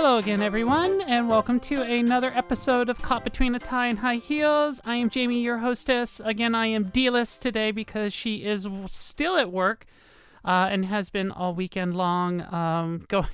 Hello again, everyone, and welcome to another episode of Caught Between a Tie and High Heels. I am Jamie, your hostess. Again, I am D-list today because she is still at work uh, and has been all weekend long. Um, going,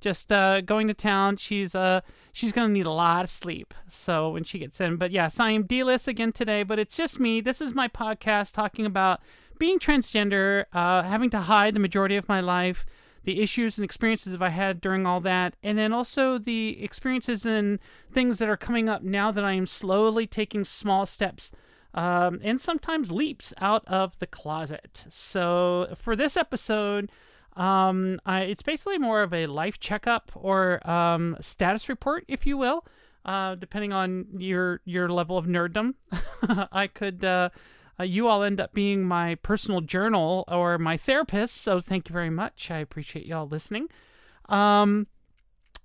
just uh, going to town. She's uh, she's gonna need a lot of sleep. So when she gets in, but yes, I am D-list again today. But it's just me. This is my podcast talking about being transgender, uh, having to hide the majority of my life the issues and experiences I've had during all that, and then also the experiences and things that are coming up now that I am slowly taking small steps um, and sometimes leaps out of the closet. So for this episode, um, I, it's basically more of a life checkup or um, status report, if you will, uh, depending on your your level of nerddom. I could. Uh, uh, you all end up being my personal journal or my therapist. So thank you very much. I appreciate y'all listening. Um,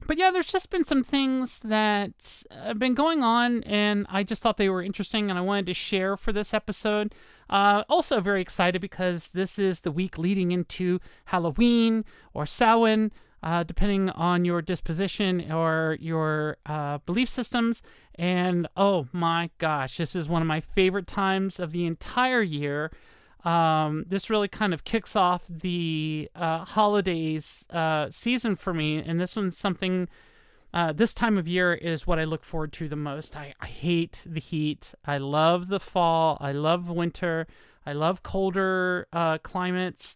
but yeah, there's just been some things that have been going on, and I just thought they were interesting, and I wanted to share for this episode. Uh, also, very excited because this is the week leading into Halloween or Samhain, uh, depending on your disposition or your uh, belief systems. And oh my gosh, this is one of my favorite times of the entire year. Um, this really kind of kicks off the uh, holidays uh, season for me, and this one's something. Uh, this time of year is what I look forward to the most. I, I hate the heat. I love the fall. I love winter. I love colder uh, climates.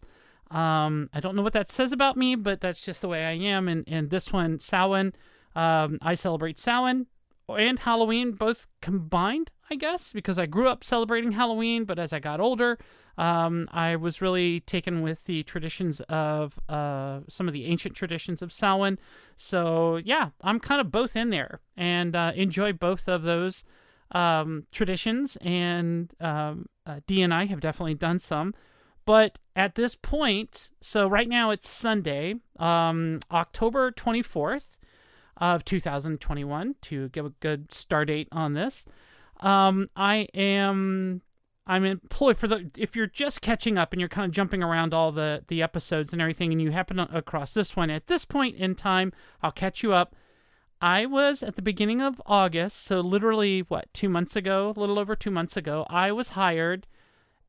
Um, I don't know what that says about me, but that's just the way I am. And, and this one, Samhain, um, I celebrate Samhain and Halloween both combined, I guess, because I grew up celebrating Halloween, but as I got older, um, I was really taken with the traditions of uh, some of the ancient traditions of Samhain. So yeah, I'm kind of both in there and uh, enjoy both of those um, traditions. And um, uh, D and I have definitely done some. But at this point, so right now it's Sunday, um, October 24th of 2021 to give a good start date on this. Um, I am I'm employed for the if you're just catching up and you're kind of jumping around all the the episodes and everything and you happen across this one at this point in time, I'll catch you up. I was at the beginning of August, so literally what, 2 months ago, a little over 2 months ago, I was hired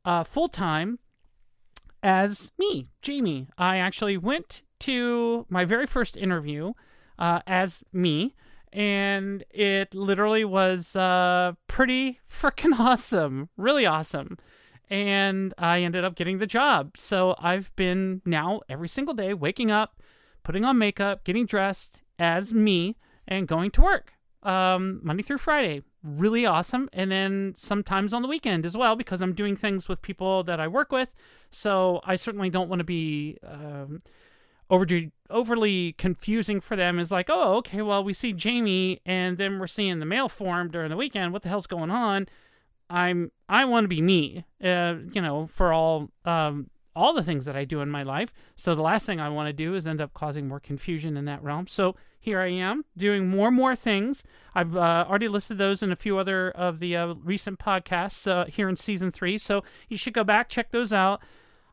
uh, full time as me, Jamie. I actually went to my very first interview uh, as me, and it literally was uh, pretty freaking awesome, really awesome. And I ended up getting the job. So I've been now every single day waking up, putting on makeup, getting dressed as me, and going to work um, Monday through Friday. Really awesome. And then sometimes on the weekend as well, because I'm doing things with people that I work with. So I certainly don't want to be. Um, overly overly confusing for them is like, oh, okay, well, we see Jamie and then we're seeing the male form during the weekend. What the hell's going on? I'm I want to be me, uh, you know, for all um, all the things that I do in my life. So the last thing I want to do is end up causing more confusion in that realm. So here I am doing more and more things. I've uh, already listed those in a few other of the uh, recent podcasts uh, here in season three. So you should go back check those out.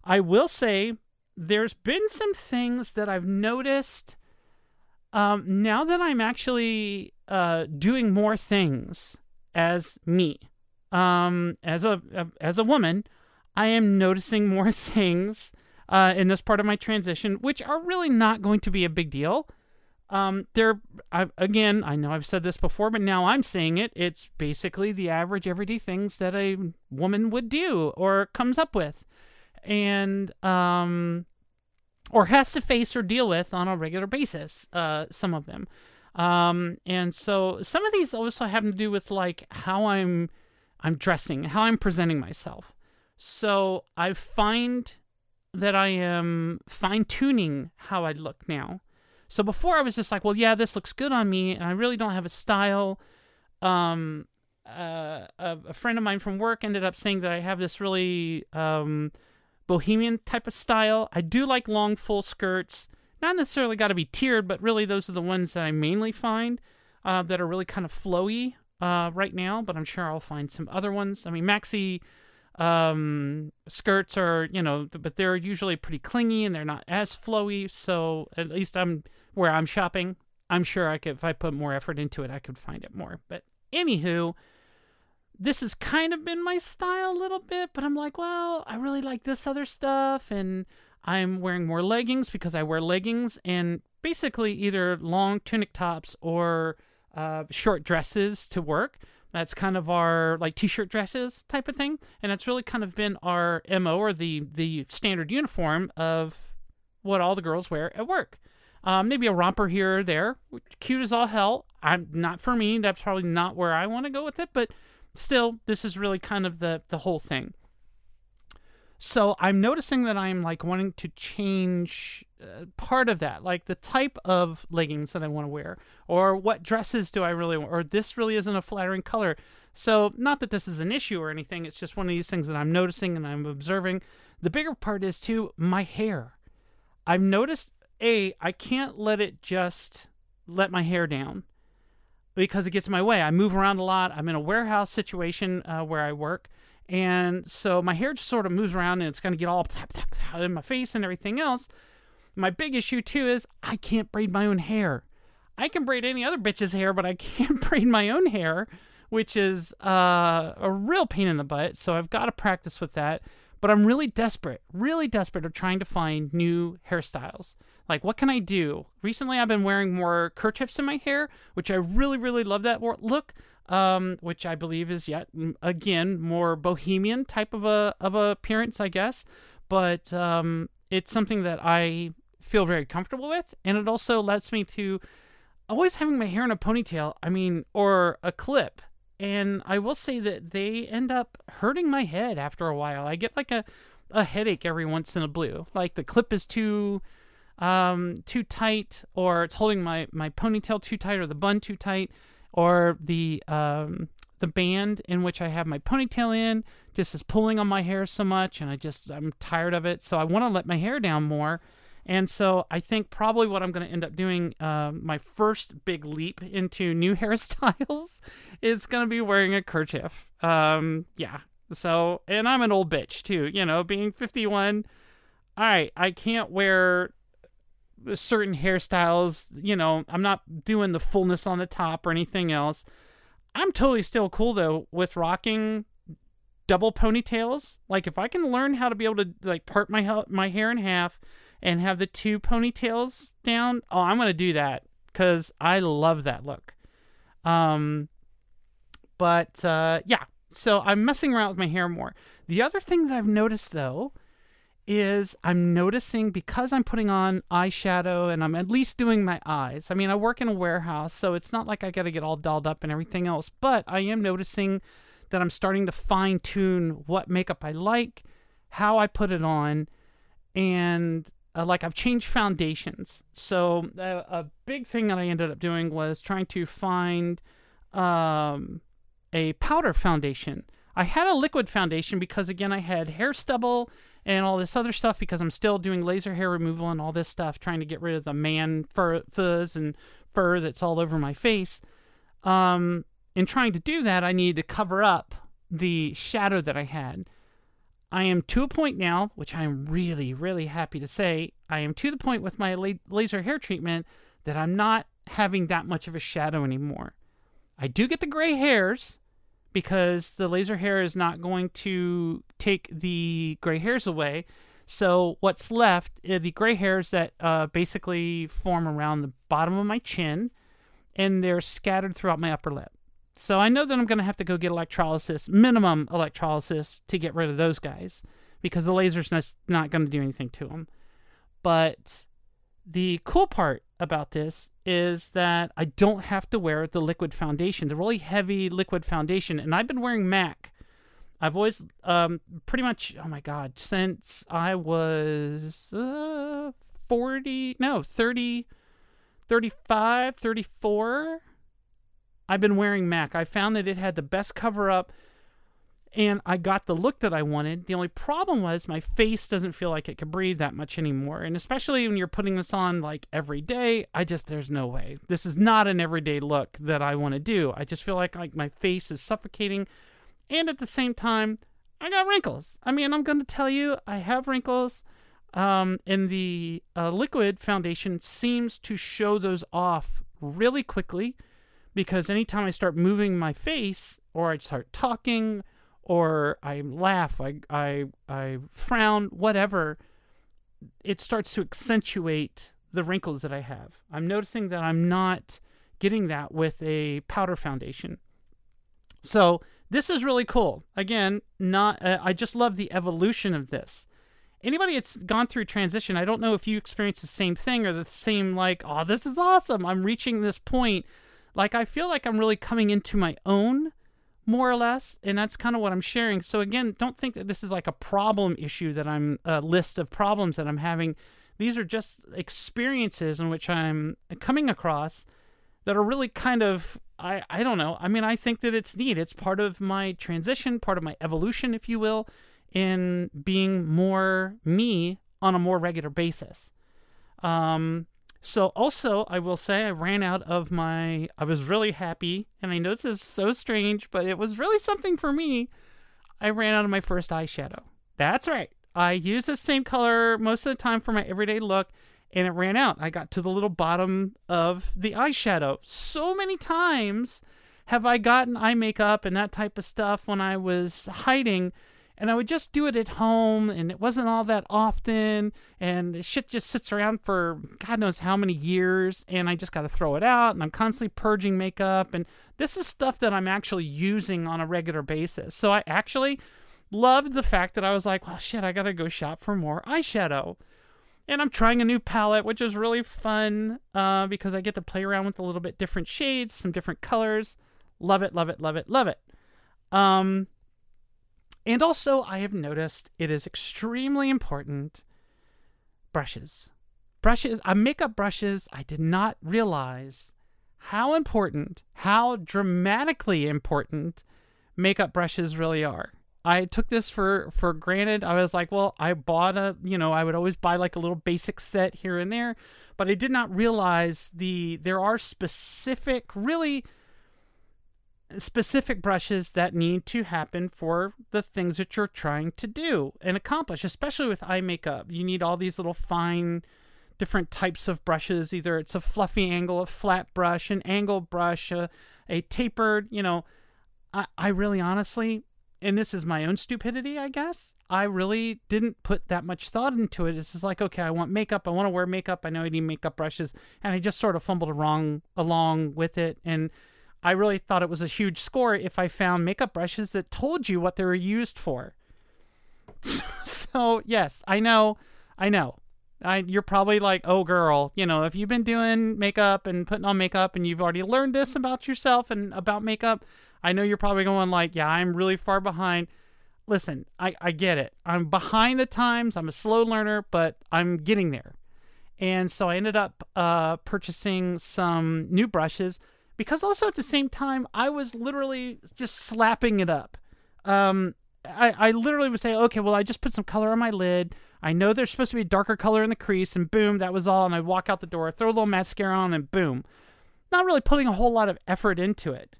I will say there's been some things that I've noticed um, now that I'm actually uh, doing more things as me, um, as a, a, as a woman, I am noticing more things uh, in this part of my transition, which are really not going to be a big deal. Um, they're I, again, I know I've said this before, but now I'm saying it. It's basically the average everyday things that a woman would do or comes up with, and um, or has to face or deal with on a regular basis. Uh, some of them, um, and so some of these also have to do with like how I'm I'm dressing, how I'm presenting myself. So I find that I am fine tuning how I look now. So before I was just like, well, yeah, this looks good on me, and I really don't have a style. Um, uh, a, a, friend of mine from work ended up saying that I have this really um, bohemian type of style. I do like long full skirts. Not necessarily got to be tiered, but really those are the ones that I mainly find uh, that are really kind of flowy uh, right now. But I'm sure I'll find some other ones. I mean, maxi um, skirts are, you know, but they're usually pretty clingy and they're not as flowy. So at least I'm where I'm shopping. I'm sure I could, if I put more effort into it, I could find it more. But anywho, this has kind of been my style a little bit, but I'm like, well, I really like this other stuff, and I'm wearing more leggings because I wear leggings and basically either long tunic tops or uh, short dresses to work. That's kind of our like t-shirt dresses type of thing, and that's really kind of been our mo or the the standard uniform of what all the girls wear at work. Um, maybe a romper here or there, cute as all hell. I'm not for me. That's probably not where I want to go with it, but still, this is really kind of the the whole thing. So I'm noticing that I'm like wanting to change uh, part of that, like the type of leggings that I want to wear, or what dresses do I really want, or this really isn't a flattering color. So, not that this is an issue or anything, it's just one of these things that I'm noticing and I'm observing. The bigger part is too my hair. I've noticed, A, I can't let it just let my hair down because it gets in my way. I move around a lot. I'm in a warehouse situation uh, where I work. And so my hair just sort of moves around and it's going to get all in my face and everything else. My big issue too is I can't braid my own hair. I can braid any other bitch's hair, but I can't braid my own hair, which is uh, a real pain in the butt. So I've got to practice with that. But I'm really desperate, really desperate of trying to find new hairstyles. Like, what can I do? Recently, I've been wearing more kerchiefs in my hair, which I really, really love that look. Um, which I believe is yet again more bohemian type of a of a appearance, I guess. But um, it's something that I feel very comfortable with, and it also lets me to always having my hair in a ponytail. I mean, or a clip. And I will say that they end up hurting my head after a while. I get like a, a headache every once in a blue. Like the clip is too um, too tight, or it's holding my, my ponytail too tight, or the bun too tight, or the um, the band in which I have my ponytail in just is pulling on my hair so much, and I just I'm tired of it. So I want to let my hair down more. And so I think probably what I'm going to end up doing, uh, my first big leap into new hairstyles, is going to be wearing a kerchief. Um, yeah. So, and I'm an old bitch too, you know, being 51. All right, I can't wear certain hairstyles. You know, I'm not doing the fullness on the top or anything else. I'm totally still cool though with rocking double ponytails. Like if I can learn how to be able to like part my my hair in half and have the two ponytails down, oh, I'm gonna do that because I love that look. Um, but uh, yeah, so I'm messing around with my hair more. The other thing that I've noticed though is I'm noticing because I'm putting on eyeshadow and I'm at least doing my eyes. I mean, I work in a warehouse, so it's not like I got to get all dolled up and everything else, but I am noticing that I'm starting to fine tune what makeup I like, how I put it on, and uh, like I've changed foundations. So uh, a big thing that I ended up doing was trying to find um, a powder foundation. I had a liquid foundation because again I had hair stubble and all this other stuff because I'm still doing laser hair removal and all this stuff, trying to get rid of the man fur fuzz and fur that's all over my face. Um, in trying to do that, I needed to cover up the shadow that I had. I am to a point now, which I am really, really happy to say, I am to the point with my la- laser hair treatment that I'm not having that much of a shadow anymore. I do get the gray hairs because the laser hair is not going to take the gray hairs away. So what's left are the gray hairs that uh, basically form around the bottom of my chin, and they're scattered throughout my upper lip. So I know that I'm going to have to go get electrolysis, minimum electrolysis, to get rid of those guys because the laser's not, not going to do anything to them. But the cool part about this is that I don't have to wear the liquid foundation, the really heavy liquid foundation. And I've been wearing MAC. I've always, um, pretty much, oh my God, since I was uh, 40, no, 30, 35, 34 I've been wearing MAC. I found that it had the best cover up and I got the look that I wanted. The only problem was my face doesn't feel like it could breathe that much anymore. And especially when you're putting this on like every day, I just there's no way. This is not an everyday look that I want to do. I just feel like like my face is suffocating and at the same time I got wrinkles. I mean, I'm going to tell you I have wrinkles. Um, and the uh, liquid foundation seems to show those off really quickly because anytime I start moving my face or I start talking or I laugh, I, I, I frown, whatever, it starts to accentuate the wrinkles that I have. I'm noticing that I'm not getting that with a powder foundation. So this is really cool. Again, not uh, I just love the evolution of this. Anybody that's gone through transition, I don't know if you experience the same thing or the same like, oh, this is awesome. I'm reaching this point. Like I feel like I'm really coming into my own more or less, and that's kind of what I'm sharing. So again, don't think that this is like a problem issue that I'm a list of problems that I'm having. These are just experiences in which I'm coming across that are really kind of I, I don't know. I mean, I think that it's neat. It's part of my transition, part of my evolution, if you will, in being more me on a more regular basis. Um, so also, I will say I ran out of my. I was really happy, and I know this is so strange, but it was really something for me. I ran out of my first eyeshadow. That's right. I use the same color most of the time for my everyday look, and it ran out. I got to the little bottom of the eyeshadow. So many times have I gotten eye makeup and that type of stuff when I was hiding, and I would just do it at home, and it wasn't all that often, and the shit just sits around for God knows how many years, and I just got to throw it out, and I'm constantly purging makeup, and this is stuff that I'm actually using on a regular basis. So I actually loved the fact that I was like, well, shit, I got to go shop for more eyeshadow and I'm trying a new palette, which is really fun uh, because I get to play around with a little bit different shades, some different colors. Love it, love it, love it, love it. Um, and also, I have noticed it is extremely important brushes. Brushes, makeup brushes, I did not realize how important, how dramatically important makeup brushes really are. I took this for for granted. I was like, well, I bought a, you know, I would always buy like a little basic set here and there, but I did not realize the there are specific, really specific brushes that need to happen for the things that you're trying to do and accomplish, especially with eye makeup. You need all these little fine different types of brushes. Either it's a fluffy angle, a flat brush, an angled brush, a, a tapered, you know, I, I really honestly and this is my own stupidity, I guess. I really didn't put that much thought into it. It's just like, okay, I want makeup. I want to wear makeup. I know I need makeup brushes. And I just sort of fumbled along, along with it. And I really thought it was a huge score if I found makeup brushes that told you what they were used for. so, yes, I know. I know. I, you're probably like, oh, girl, you know, if you've been doing makeup and putting on makeup and you've already learned this about yourself and about makeup, I know you're probably going like, yeah, I'm really far behind. Listen, I, I get it. I'm behind the times. I'm a slow learner, but I'm getting there. And so I ended up uh, purchasing some new brushes because also at the same time, I was literally just slapping it up. Um, I, I literally would say, okay, well, I just put some color on my lid. I know there's supposed to be a darker color in the crease, and boom, that was all. And I'd walk out the door, throw a little mascara on, and boom. Not really putting a whole lot of effort into it.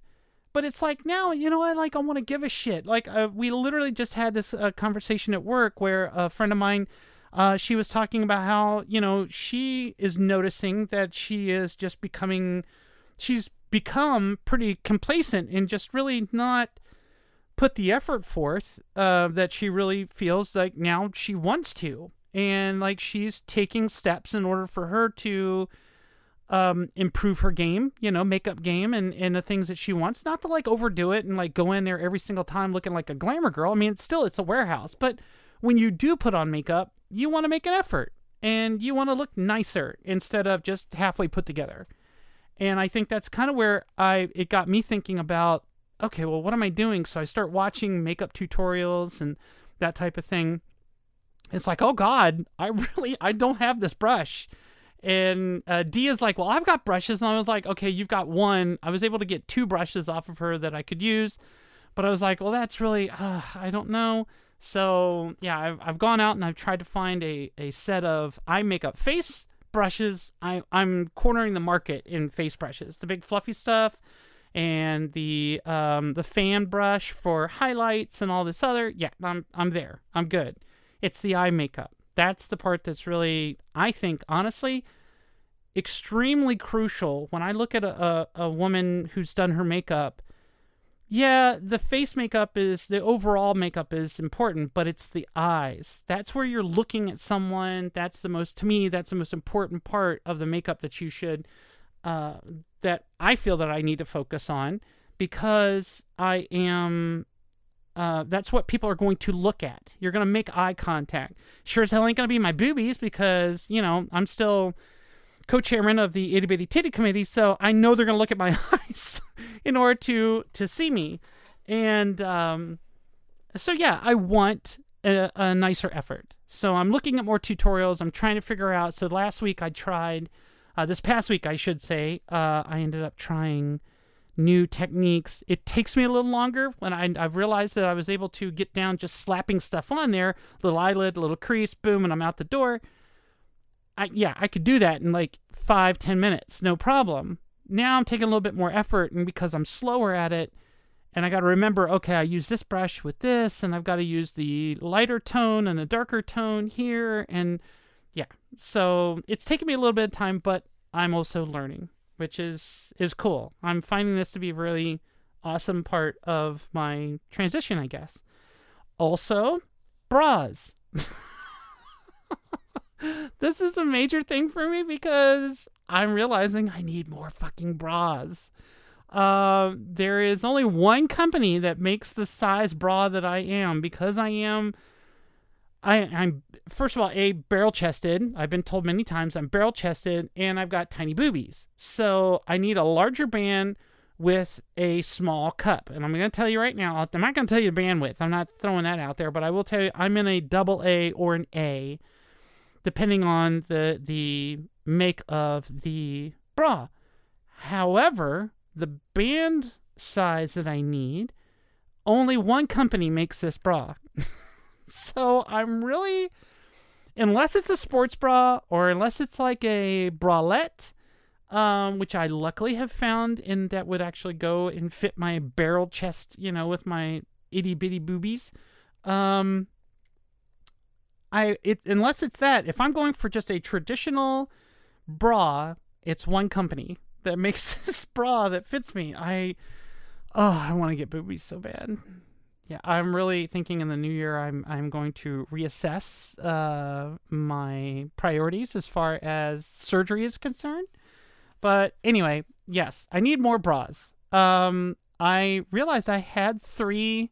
But it's like now, you know what? Like I want to give a shit. Like uh, we literally just had this uh, conversation at work where a friend of mine, uh, she was talking about how you know she is noticing that she is just becoming, she's become pretty complacent and just really not put the effort forth uh, that she really feels like now she wants to, and like she's taking steps in order for her to um, improve her game, you know, makeup game and, and the things that she wants. Not to like overdo it and like go in there every single time looking like a glamour girl. I mean, it's still, it's a warehouse. But when you do put on makeup, you want to make an effort and you want to look nicer instead of just halfway put together. And I think that's kind of where I, it got me thinking about, okay, well, what am I doing? So I start watching makeup tutorials and that type of thing. It's like, oh God, I really, I don't have this brush and uh, D is like, well, I've got brushes. And I was like, okay, you've got one. I was able to get two brushes off of her that I could use. But I was like, well, that's really, uh, I don't know. So yeah, I've, I've gone out and I've tried to find a, a set of eye makeup face brushes. I, I'm cornering the market in face brushes, the big fluffy stuff and the um, the fan brush for highlights and all this other. Yeah, I'm I'm there. I'm good. It's the eye makeup that's the part that's really, I think, honestly, extremely crucial when I look at a, a, a woman who's done her makeup. Yeah, the face makeup is the overall makeup is important, but it's the eyes. That's where you're looking at someone. That's the most to me. That's the most important part of the makeup that you should, uh, that I feel that I need to focus on because I am uh, that's what people are going to look at. You're going to make eye contact. Sure as hell ain't going to be my boobies because, you know, I'm still co-chairman of the itty bitty titty committee, so I know they're to look at my eyes in order to to see me. And um, so yeah, I want a, a nicer effort. So I'm looking at more tutorials. I'm trying to figure out. So last week I tried, uh, this past week I should say, uh, I ended up trying new techniques. It takes me a little longer when I, I've realized that I was able to get down just slapping stuff on there, little eyelid, little crease, boom, and I'm out the door. I, yeah, I could do that in like five, ten minutes, no problem. Now I'm taking a little bit more effort, and because I'm slower at it, and I got to remember, okay, I use this brush with this, and I've got to use the lighter tone and the darker tone here, and yeah, so it's taken me a little bit of time, but I'm also learning which is is cool. I'm finding this to be a really awesome part of my transition, I guess. Also, bras. this is a major thing for me because I'm realizing I need more fucking bras. Uh, there is only one company that makes the size bra that I am because I am I, I'm first of all a barrel chested. I've been told many times I'm barrel chested and I've got tiny boobies. So I need a larger band with a small cup. And I'm going to tell you right now, I'm not going to tell you the bandwidth. I'm not throwing that out there, but I will tell you I'm in a double A or an A, depending on the the make of the bra. However, the band size that I need, only one company makes this bra. so I'm really, unless it's a sports bra or unless it's like a bralette, um, which I luckily have found and that would actually go and fit my barrel chest, you know, with my itty bitty boobies. Um, I it unless it's that, if I'm going for just a traditional bra, it's one company that makes this bra that fits me. I oh, I want to get boobies so bad. Yeah, I'm really thinking in the new year I'm I'm going to reassess uh, my priorities as far as surgery is concerned. But anyway, yes, I need more bras. Um, I realized I had three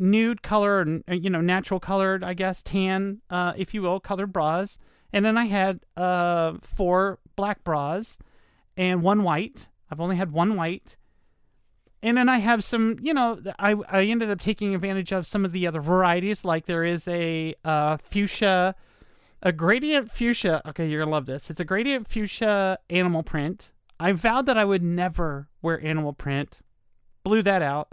nude color, uh, you know, natural colored, I guess, tan, uh, if you will, colored bras, and then I had uh, four black bras and one white. I've only had one white and then I have some, you know, I I ended up taking advantage of some of the other varieties. Like there is a uh, fuchsia, a gradient fuchsia. Okay, you're gonna love this. It's a gradient fuchsia animal print. I vowed that I would never wear animal print. Blew that out.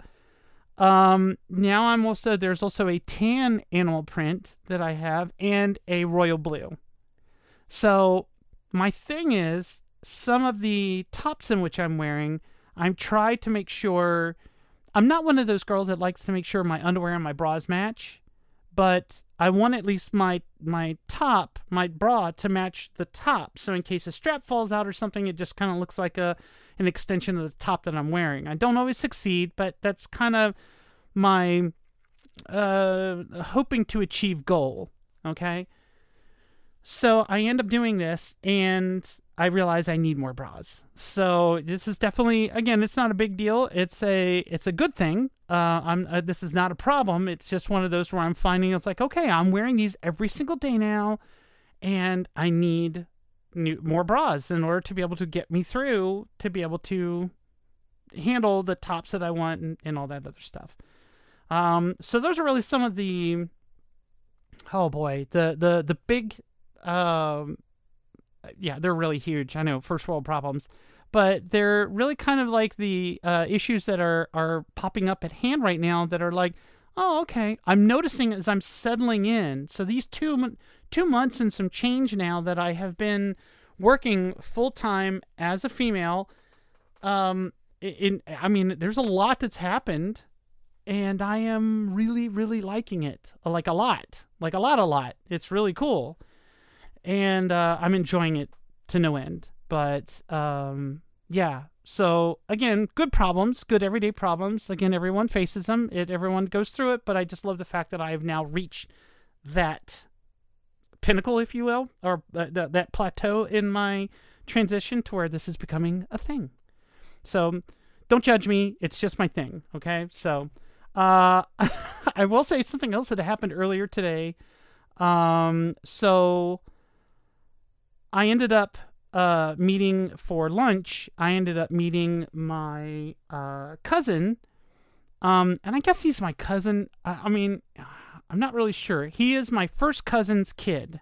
Um, now I'm also there's also a tan animal print that I have and a royal blue. So my thing is some of the tops in which I'm wearing I'm trying to make sure I'm not one of those girls that likes to make sure my underwear and my bras match, but I want at least my my top, my bra to match the top. So in case a strap falls out or something, it just kind of looks like a an extension of the top that I'm wearing. I don't always succeed, but that's kind of my uh hoping to achieve goal, okay? So I end up doing this and I realize I need more bras. So this is definitely again, it's not a big deal. It's a it's a good thing. Uh, I'm uh, this is not a problem. It's just one of those where I'm finding it's like okay, I'm wearing these every single day now, and I need new more bras in order to be able to get me through to be able to handle the tops that I want and, and all that other stuff. Um, so those are really some of the oh boy the the the big um yeah, they're really huge. I know first world problems, but they're really kind of like the uh, issues that are are popping up at hand right now. That are like, oh, okay. I'm noticing as I'm settling in. So these two two months and some change now that I have been working full time as a female. Um, in I mean, there's a lot that's happened, and I am really, really liking it. Like a lot, like a lot, a lot. It's really cool and uh, I'm enjoying it to no end. But um, yeah. So again, good problems, good everyday problems. Again, everyone faces them. It everyone goes through it. But I just love the fact that I have now reached that pinnacle, if you will, or uh, th- that plateau in my transition to where this is becoming a thing. So don't judge me. It's just my thing. Okay. So uh, I will say something else that happened earlier today. Um, so I ended up uh, meeting for lunch. I ended up meeting my uh, cousin. Um, and I guess he's my cousin. I, I mean, I'm not really sure. He is my first cousin's kid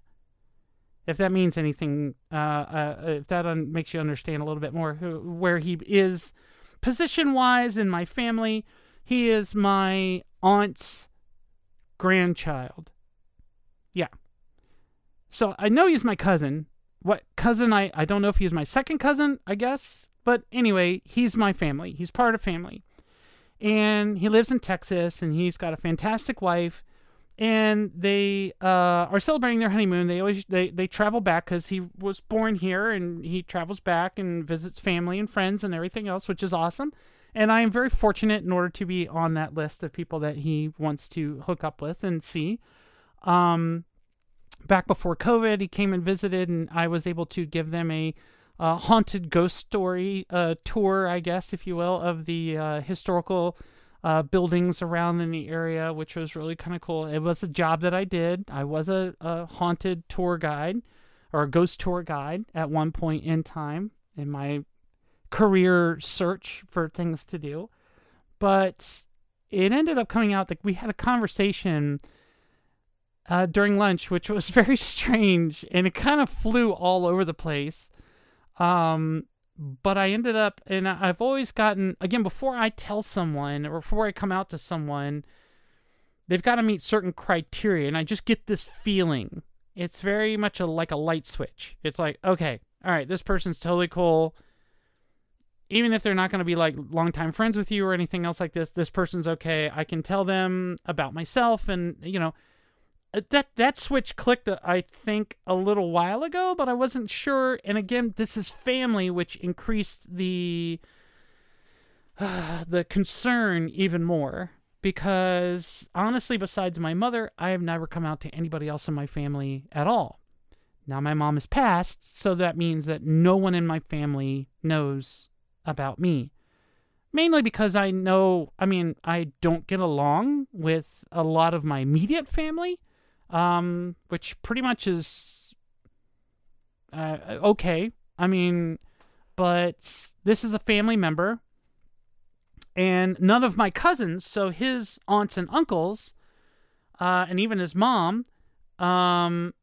if that means anything, uh, uh, if that un- makes you understand a little bit more who, where he is position wise in my family, he is my aunt's grandchild. Yeah. So I know he's my cousin. What cousin? I, I don't know if he's my second cousin, I guess. But anyway, he's my family. He's part of family. And he lives in Texas and he's got a fantastic wife and they uh, are celebrating their honeymoon. They always they they travel back because he was born here, and he travels back and visits family and friends and everything else, which is awesome. And I am very fortunate in order to be on that list of people that he wants to hook up with and see. Um, back before COVID, he came and visited, and I was able to give them a uh, haunted ghost story uh, tour, I guess, if you will, of the uh, historical uh, buildings around in the area, which was really kind of cool. It was a job that I did. I was a, a haunted tour guide or a ghost tour guide at one point in time in my career search for things to do. But it ended up coming out that we had a conversation uh, during lunch, which was very strange, and it kind of flew all over the place. Um, but I ended up, and I've always gotten, again, before I tell someone or before I come out to someone, they've got to meet certain criteria. And I just get this feeling. It's very much a, like a light switch. It's like, okay, all right, this person's totally cool. Even if they're not going to be like longtime friends with you or anything else like this, this person's okay. I can tell them about myself and, you know, that that switch clicked uh, I think a little while ago, but I wasn't sure. And again, this is family, which increased the uh, the concern even more because honestly, besides my mother, I have never come out to anybody else in my family at all. Now my mom has passed, so that means that no one in my family knows about me. Mainly because I know, I mean, I don't get along with a lot of my immediate family um, which pretty much is uh, okay. I mean, but this is a family member, and none of my cousins, so his aunts and uncles, uh, and even his mom, um,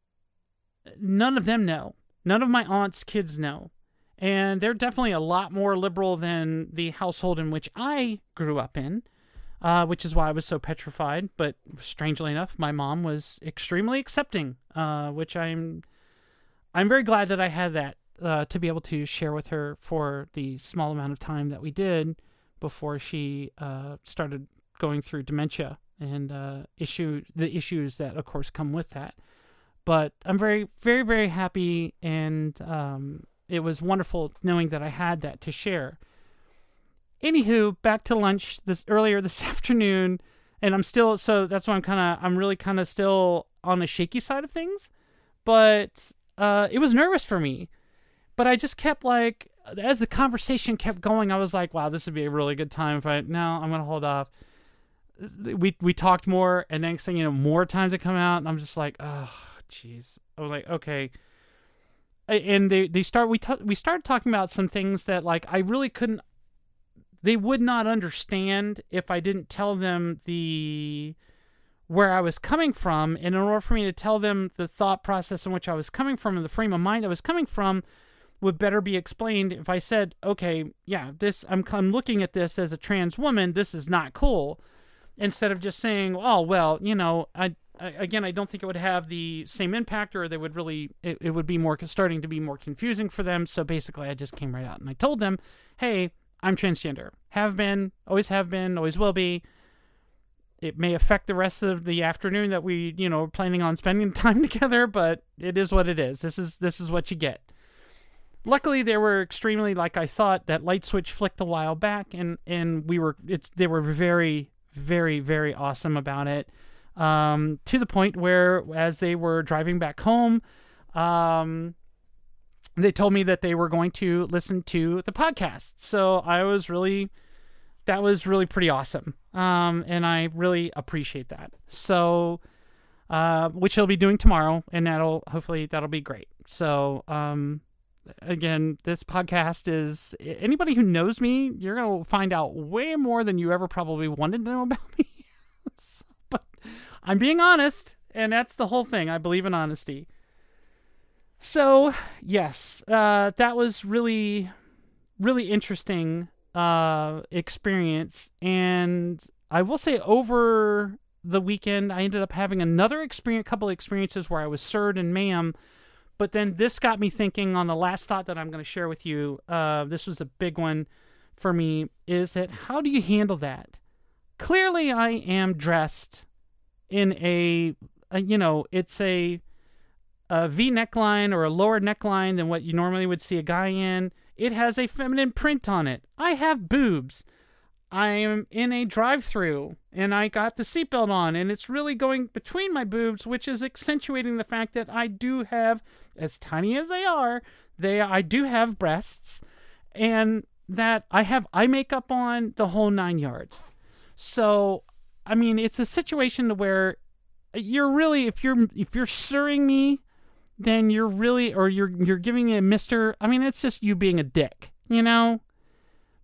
none of them know. None of my aunt's kids know. And they're definitely a lot more liberal than the household in which I grew up in uh, which is why I was so petrified. But strangely enough, my mom was extremely accepting, uh, which I'm I'm very glad that I had that uh, to be able to share with her for the small amount of time that we did before she uh, started going through dementia and uh, issue the issues that of course come with that. But I'm very very very happy, and um, it was wonderful knowing that I had that to share. Anywho, back to lunch this earlier this afternoon, and I'm still so that's why I'm kind of I'm really kind of still on the shaky side of things, but uh, it was nervous for me. But I just kept like as the conversation kept going, I was like, wow, this would be a really good time if I no, I'm gonna hold off. We we talked more, and next thing you know, more times to come out, and I'm just like, oh, jeez. I was like, okay and they they start we t- we started talking about some things that like I really couldn't they would not understand if I didn't tell them the where I was coming from. And in order for me to tell them the thought process in which I was coming from and the frame of mind I was coming from would better be explained if I said, okay, yeah, this I'm I'm looking at this as a trans woman, this is not cool. Instead of just saying, oh well, you know, I, I again I don't think it would have the same impact or they would really it, it would be more starting to be more confusing for them. So basically I just came right out and I told them, hey, I'm transgender. Have been, always have been, always will be. It may affect the rest of the afternoon that we, you know, are planning on spending time together, but it is what it is. This is this is what you get. luckily they were extremely like I thought that light switch flicked a while back and and we were it's they were very very very awesome about it um, to the point where as they were driving back home um, they told me that they were going to listen to the podcast so I was really that was really pretty awesome um, and I really appreciate that so uh, which he'll be doing tomorrow and that'll hopefully that'll be great so um, again, this podcast is anybody who knows me, you're to find out way more than you ever probably wanted to know about me. but I'm being honest, and that's the whole thing. I believe in honesty. So, yes, uh, that was really, really interesting uh, experience. And I will say, over the weekend, I ended up having another experience, couple of experiences where I was sirred and ma'am but then this got me thinking on the last thought that I'm going to share with you. Uh, this was a big one for me. Is that how do you handle that? Clearly, I am dressed in a, a you know, it's a a V neckline or a lower neckline than what you normally would see a guy in. It has a feminine print on it. I have boobs. I am in a drive through and I got the seatbelt on and it's really going between my boobs, which is accentuating the fact that I do have, as tiny as they are, they I do have breasts and that I have eye makeup on the whole nine yards. So I mean it's a situation to where you're really if you're if you're stirring me, then you're really or you're you're giving a mister I mean it's just you being a dick, you know?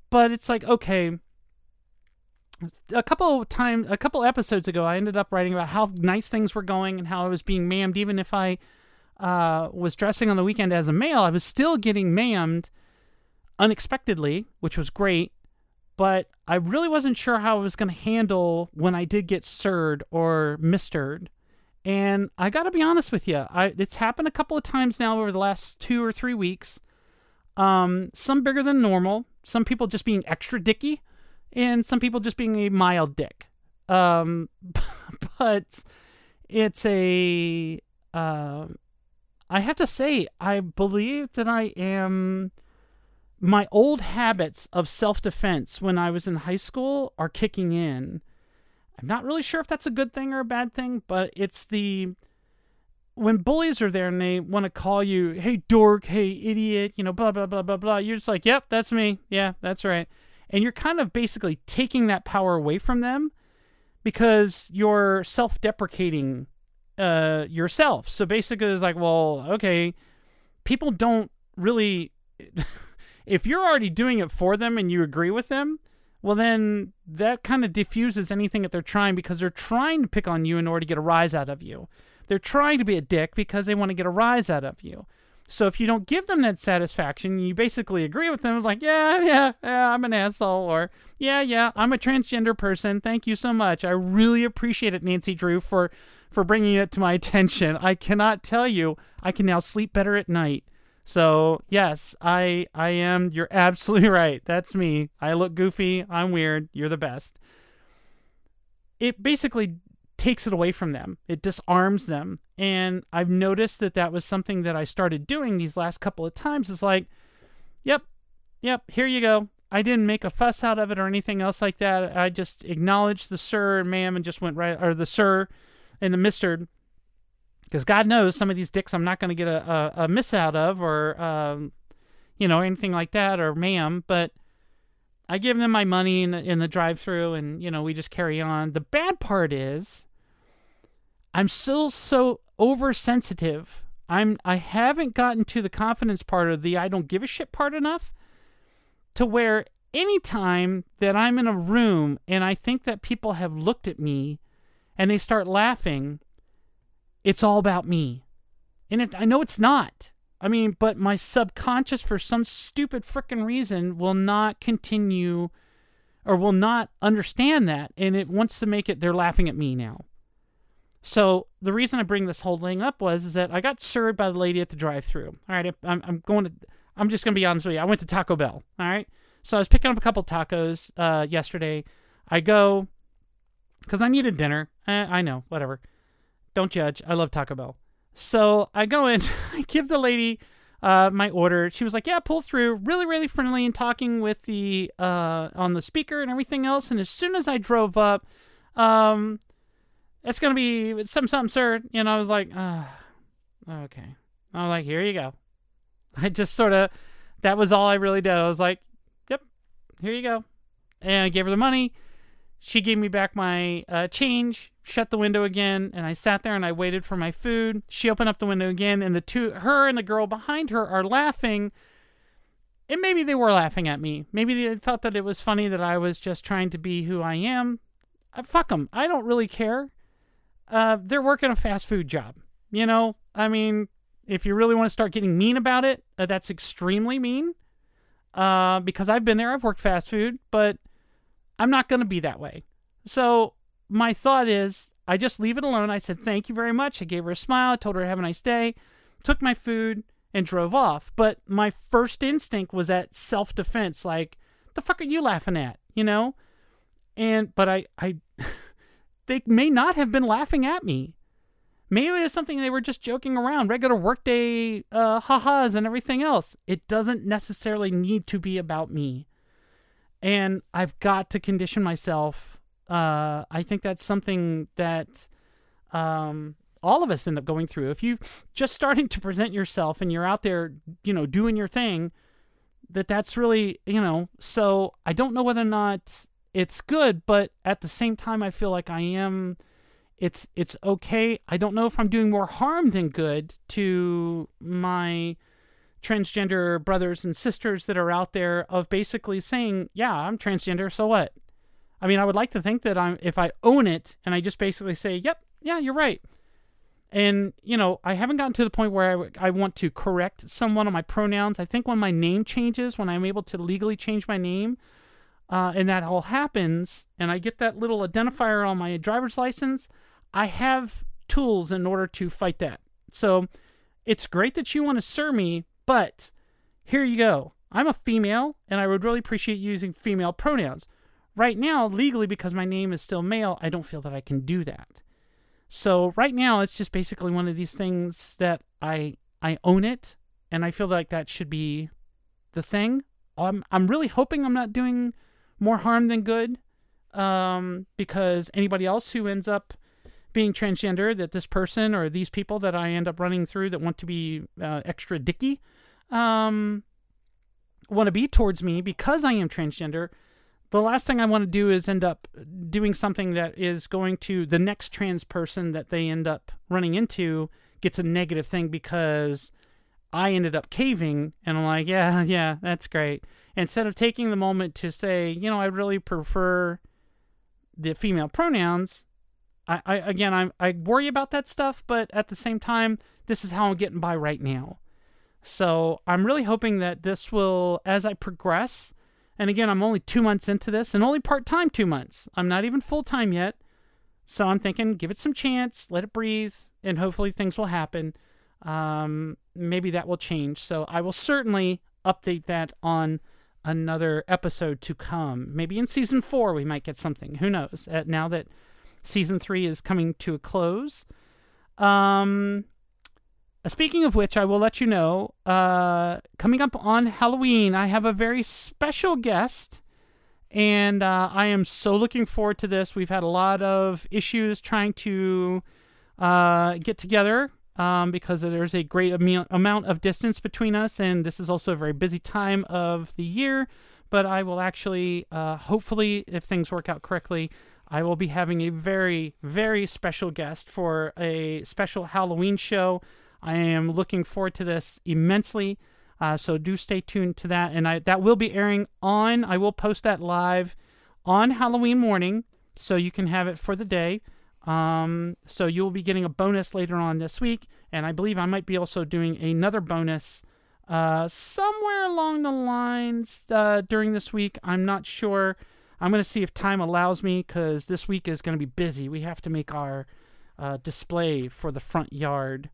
But it's like, okay, a couple of times, a couple episodes ago, I ended up writing about how nice things were going and how I was being mammed. Even if I uh, was dressing on the weekend as a male, I was still getting mammed unexpectedly, which was great. But I really wasn't sure how I was going to handle when I did get sirred or mistered. And I got to be honest with you, I, it's happened a couple of times now over the last two or three weeks. Um, some bigger than normal. Some people just being extra dicky and some people just being a mild dick. Um, but it's a. Uh, I have to say, I believe that I am. My old habits of self defense when I was in high school are kicking in. I'm not really sure if that's a good thing or a bad thing, but it's the when bullies are there and they want to call you, hey dork, hey idiot, you know, blah blah blah blah blah. You're just like, yep, that's me. Yeah, that's right and you're kind of basically taking that power away from them because you're self-deprecating uh, yourself. So basically, it's like, well, okay, people don't really. if you're already doing it for them and you agree with them, well, then that kind of diffuses anything that they're trying because they're trying to pick on you in order to get a rise out of you. They're trying to be a dick because they want to get a rise out of you. So if you don't give them that satisfaction, you basically agree with them. It's like, yeah, yeah, yeah, I'm an asshole, or yeah, yeah, I'm a transgender person. Thank you so much. I really appreciate it, Nancy Drew, for for bringing it to my attention. I cannot tell you, I can now sleep better at night. So yes, I I am. You're absolutely right. That's me. I look goofy. I'm weird. You're the best. It basically takes it away from them. It disarms them. And I've noticed that that was something that I started doing these last couple of times. Is like, yep, yep, here you go. I didn't make a fuss out of it or anything else like that. I just acknowledged the sir and ma'am and just went right, or the sir and the mister. Because God knows some of these dicks I'm not going to get a, a, a, miss out of or, um, you know, anything like that or ma'am. But I give them my money in the, in the drive through and, you know, we just carry on. The bad part is I'm still so oversensitive. I'm I haven't gotten to the confidence part of the I don't give a shit part enough to where anytime that I'm in a room and I think that people have looked at me and they start laughing, it's all about me. And it, I know it's not. I mean, but my subconscious, for some stupid freaking reason, will not continue or will not understand that. And it wants to make it, they're laughing at me now. So the reason I bring this whole thing up was is that I got served by the lady at the drive-through. All right, I'm, I'm going to. I'm just gonna be honest with you. I went to Taco Bell. All right, so I was picking up a couple tacos uh, yesterday. I go because I needed dinner. Eh, I know, whatever. Don't judge. I love Taco Bell. So I go in. I give the lady uh, my order. She was like, "Yeah, pull through." Really, really friendly and talking with the uh, on the speaker and everything else. And as soon as I drove up, um, it's gonna be some something, sir. And I was like, ah, okay. I was like, here you go. I just sort of, that was all I really did. I was like, yep, here you go. And I gave her the money. She gave me back my uh, change, shut the window again, and I sat there and I waited for my food. She opened up the window again, and the two, her and the girl behind her, are laughing. And maybe they were laughing at me. Maybe they thought that it was funny that I was just trying to be who I am. Uh, fuck them. I don't really care. Uh, they're working a fast food job. You know, I mean, if you really want to start getting mean about it, uh, that's extremely mean. Uh, because I've been there, I've worked fast food, but I'm not going to be that way. So my thought is, I just leave it alone. I said, thank you very much. I gave her a smile, I told her have a nice day, took my food, and drove off. But my first instinct was at self defense, like, the fuck are you laughing at? You know? And, but I, I, they may not have been laughing at me. Maybe it was something they were just joking around, regular workday uh, ha-has and everything else. It doesn't necessarily need to be about me and I've got to condition myself. Uh, I think that's something that um, all of us end up going through. If you're just starting to present yourself and you're out there, you know, doing your thing, that that's really, you know. So I don't know whether or not it's good, but at the same time, I feel like I am. It's it's okay. I don't know if I'm doing more harm than good to my transgender brothers and sisters that are out there of basically saying, "Yeah, I'm transgender, so what?" I mean, I would like to think that I'm if I own it and I just basically say, "Yep, yeah, you're right." And, you know, I haven't gotten to the point where I, I want to correct someone on my pronouns. I think when my name changes, when I'm able to legally change my name, uh, and that all happens, and I get that little identifier on my driver's license, I have tools in order to fight that. So it's great that you want to sue me, but here you go. I'm a female, and I would really appreciate using female pronouns. Right now, legally, because my name is still male, I don't feel that I can do that. So right now, it's just basically one of these things that I I own it, and I feel like that should be the thing. I'm I'm really hoping I'm not doing more harm than good, um, because anybody else who ends up being transgender, that this person or these people that I end up running through that want to be uh, extra dicky, um, want to be towards me because I am transgender, the last thing I want to do is end up doing something that is going to the next trans person that they end up running into gets a negative thing because I ended up caving and I'm like, yeah, yeah, that's great. Instead of taking the moment to say, you know, I really prefer the female pronouns, I, I again, I, I worry about that stuff, but at the same time, this is how I'm getting by right now. So I'm really hoping that this will, as I progress, and again, I'm only two months into this and only part time two months. I'm not even full time yet. So I'm thinking, give it some chance, let it breathe, and hopefully things will happen. Um, maybe that will change. So I will certainly update that on another episode to come. Maybe in season four, we might get something. Who knows? Uh, now that season three is coming to a close. Um, Speaking of which, I will let you know, uh, coming up on Halloween, I have a very special guest, and uh, I am so looking forward to this. We've had a lot of issues trying to uh, get together um, because there's a great am- amount of distance between us, and this is also a very busy time of the year. But I will actually, uh, hopefully, if things work out correctly, I will be having a very, very special guest for a special Halloween show. I am looking forward to this immensely. Uh, so do stay tuned to that, and I that will be airing on. I will post that live on Halloween morning, so you can have it for the day. Um, so you will be getting a bonus later on this week, and I believe I might be also doing another bonus uh, somewhere along the lines uh, during this week. I'm not sure. I'm going to see if time allows me because this week is going to be busy. We have to make our uh, display for the front yard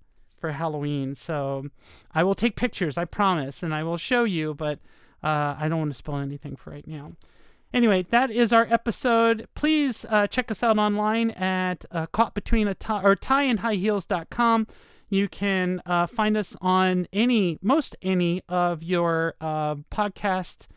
for Halloween. So I will take pictures, I promise, and I will show you, but uh, I don't want to spoil anything for right now. Anyway, that is our episode. Please uh, check us out online at uh, caught between a tie or tieandhighheels.com. You can uh, find us on any, most any of your uh, podcast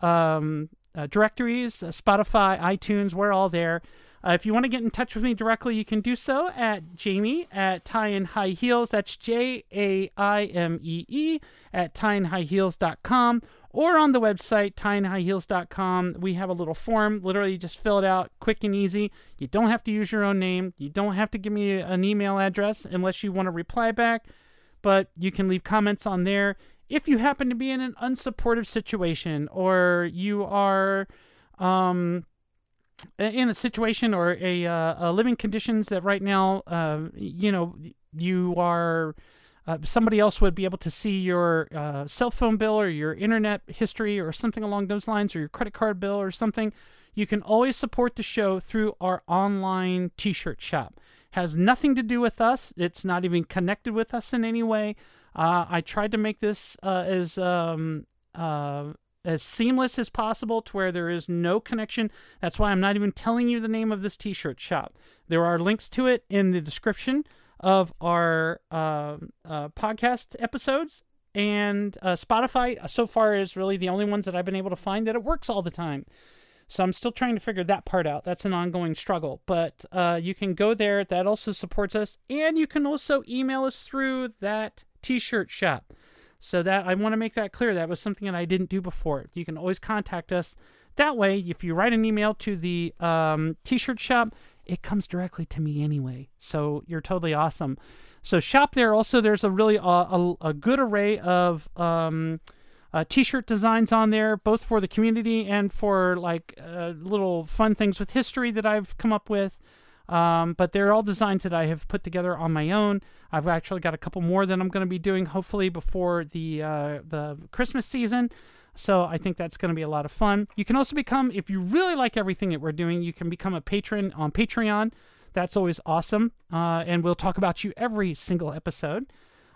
um, uh, directories, uh, Spotify, iTunes, we're all there. Uh, if you want to get in touch with me directly, you can do so at Jaimee at Tie in High Heels. That's J A I M E E at tieinhighheels.com or on the website tieinhighheels.com. We have a little form. Literally, just fill it out quick and easy. You don't have to use your own name. You don't have to give me an email address unless you want to reply back, but you can leave comments on there. If you happen to be in an unsupportive situation or you are um, in a situation or a, uh, a living conditions that right now, uh, you know, you are uh, somebody else would be able to see your uh, cell phone bill or your internet history or something along those lines or your credit card bill or something, you can always support the show through our online t-shirt shop. Has nothing to do with us. It's not even connected with us in any way. Uh, I tried to make this uh, as um, uh, as seamless as possible to where there is no connection. That's why I'm not even telling you the name of this t-shirt shop. There are links to it in the description of our uh, uh, podcast episodes. And uh, Spotify, uh, so far, is really the only ones that I've been able to find that it works all the time. So I'm still trying to figure that part out. That's an ongoing struggle. But uh, you can go there. That also supports us. And you can also email us through that t shirt shop. So that I want to make that clear. That was something that I didn't do before. You can always contact us. That way, if you write an email to the um, t shirt shop, it comes directly to me anyway. So you're totally awesome. So shop there. Also, there's a really uh, a, a good array of um, uh, t-shirt designs on there, both for the community and for like uh, little fun things with history that I've come up with. Um, but they're all designs that I have put together on my own. I've actually got a couple more that I'm going to be doing hopefully before the uh, the Christmas season. So I think that's going to be a lot of fun. You can also become, if you really like everything that we're doing, you can become a patron on Patreon. That's always awesome. Uh, and we'll talk about you every single episode.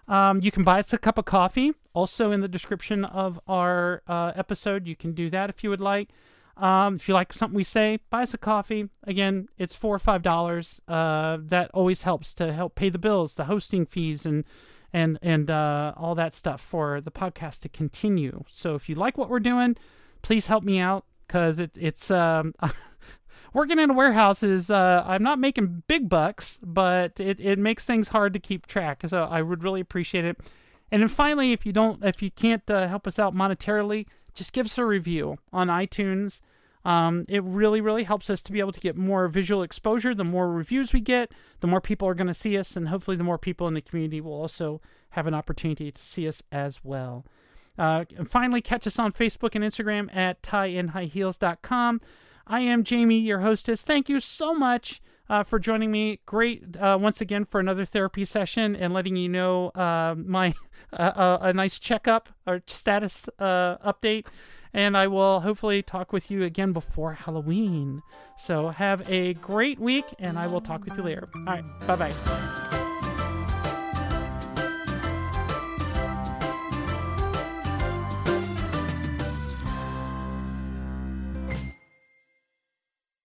Um, you can buy us a cup of coffee. Also in the description of our uh, episode, you can do that if you would like. Um, if you like something we say, buy us a coffee. Again, it's four or five dollars. Uh, that always helps to help pay the bills, the hosting fees, and and and uh, all that stuff for the podcast to continue. So if you like what we're doing, please help me out because it, it's um, working in a warehouse is uh, I'm not making big bucks, but it, it makes things hard to keep track. So I would really appreciate it. And then finally, if you don't, if you can't uh, help us out monetarily, just give us a review on iTunes. Um, it really, really helps us to be able to get more visual exposure. The more reviews we get, the more people are going to see us, and hopefully, the more people in the community will also have an opportunity to see us as well. Uh, and finally, catch us on Facebook and Instagram at tieinhighheels.com. I am Jaimee, your hostess. Thank you so much uh, for joining me. Great uh, once again for another therapy session and letting you know uh, my uh, a nice checkup or status uh, update and I will hopefully talk with you again before Halloween. So have a great week, and I will talk with you later. All right, bye bye.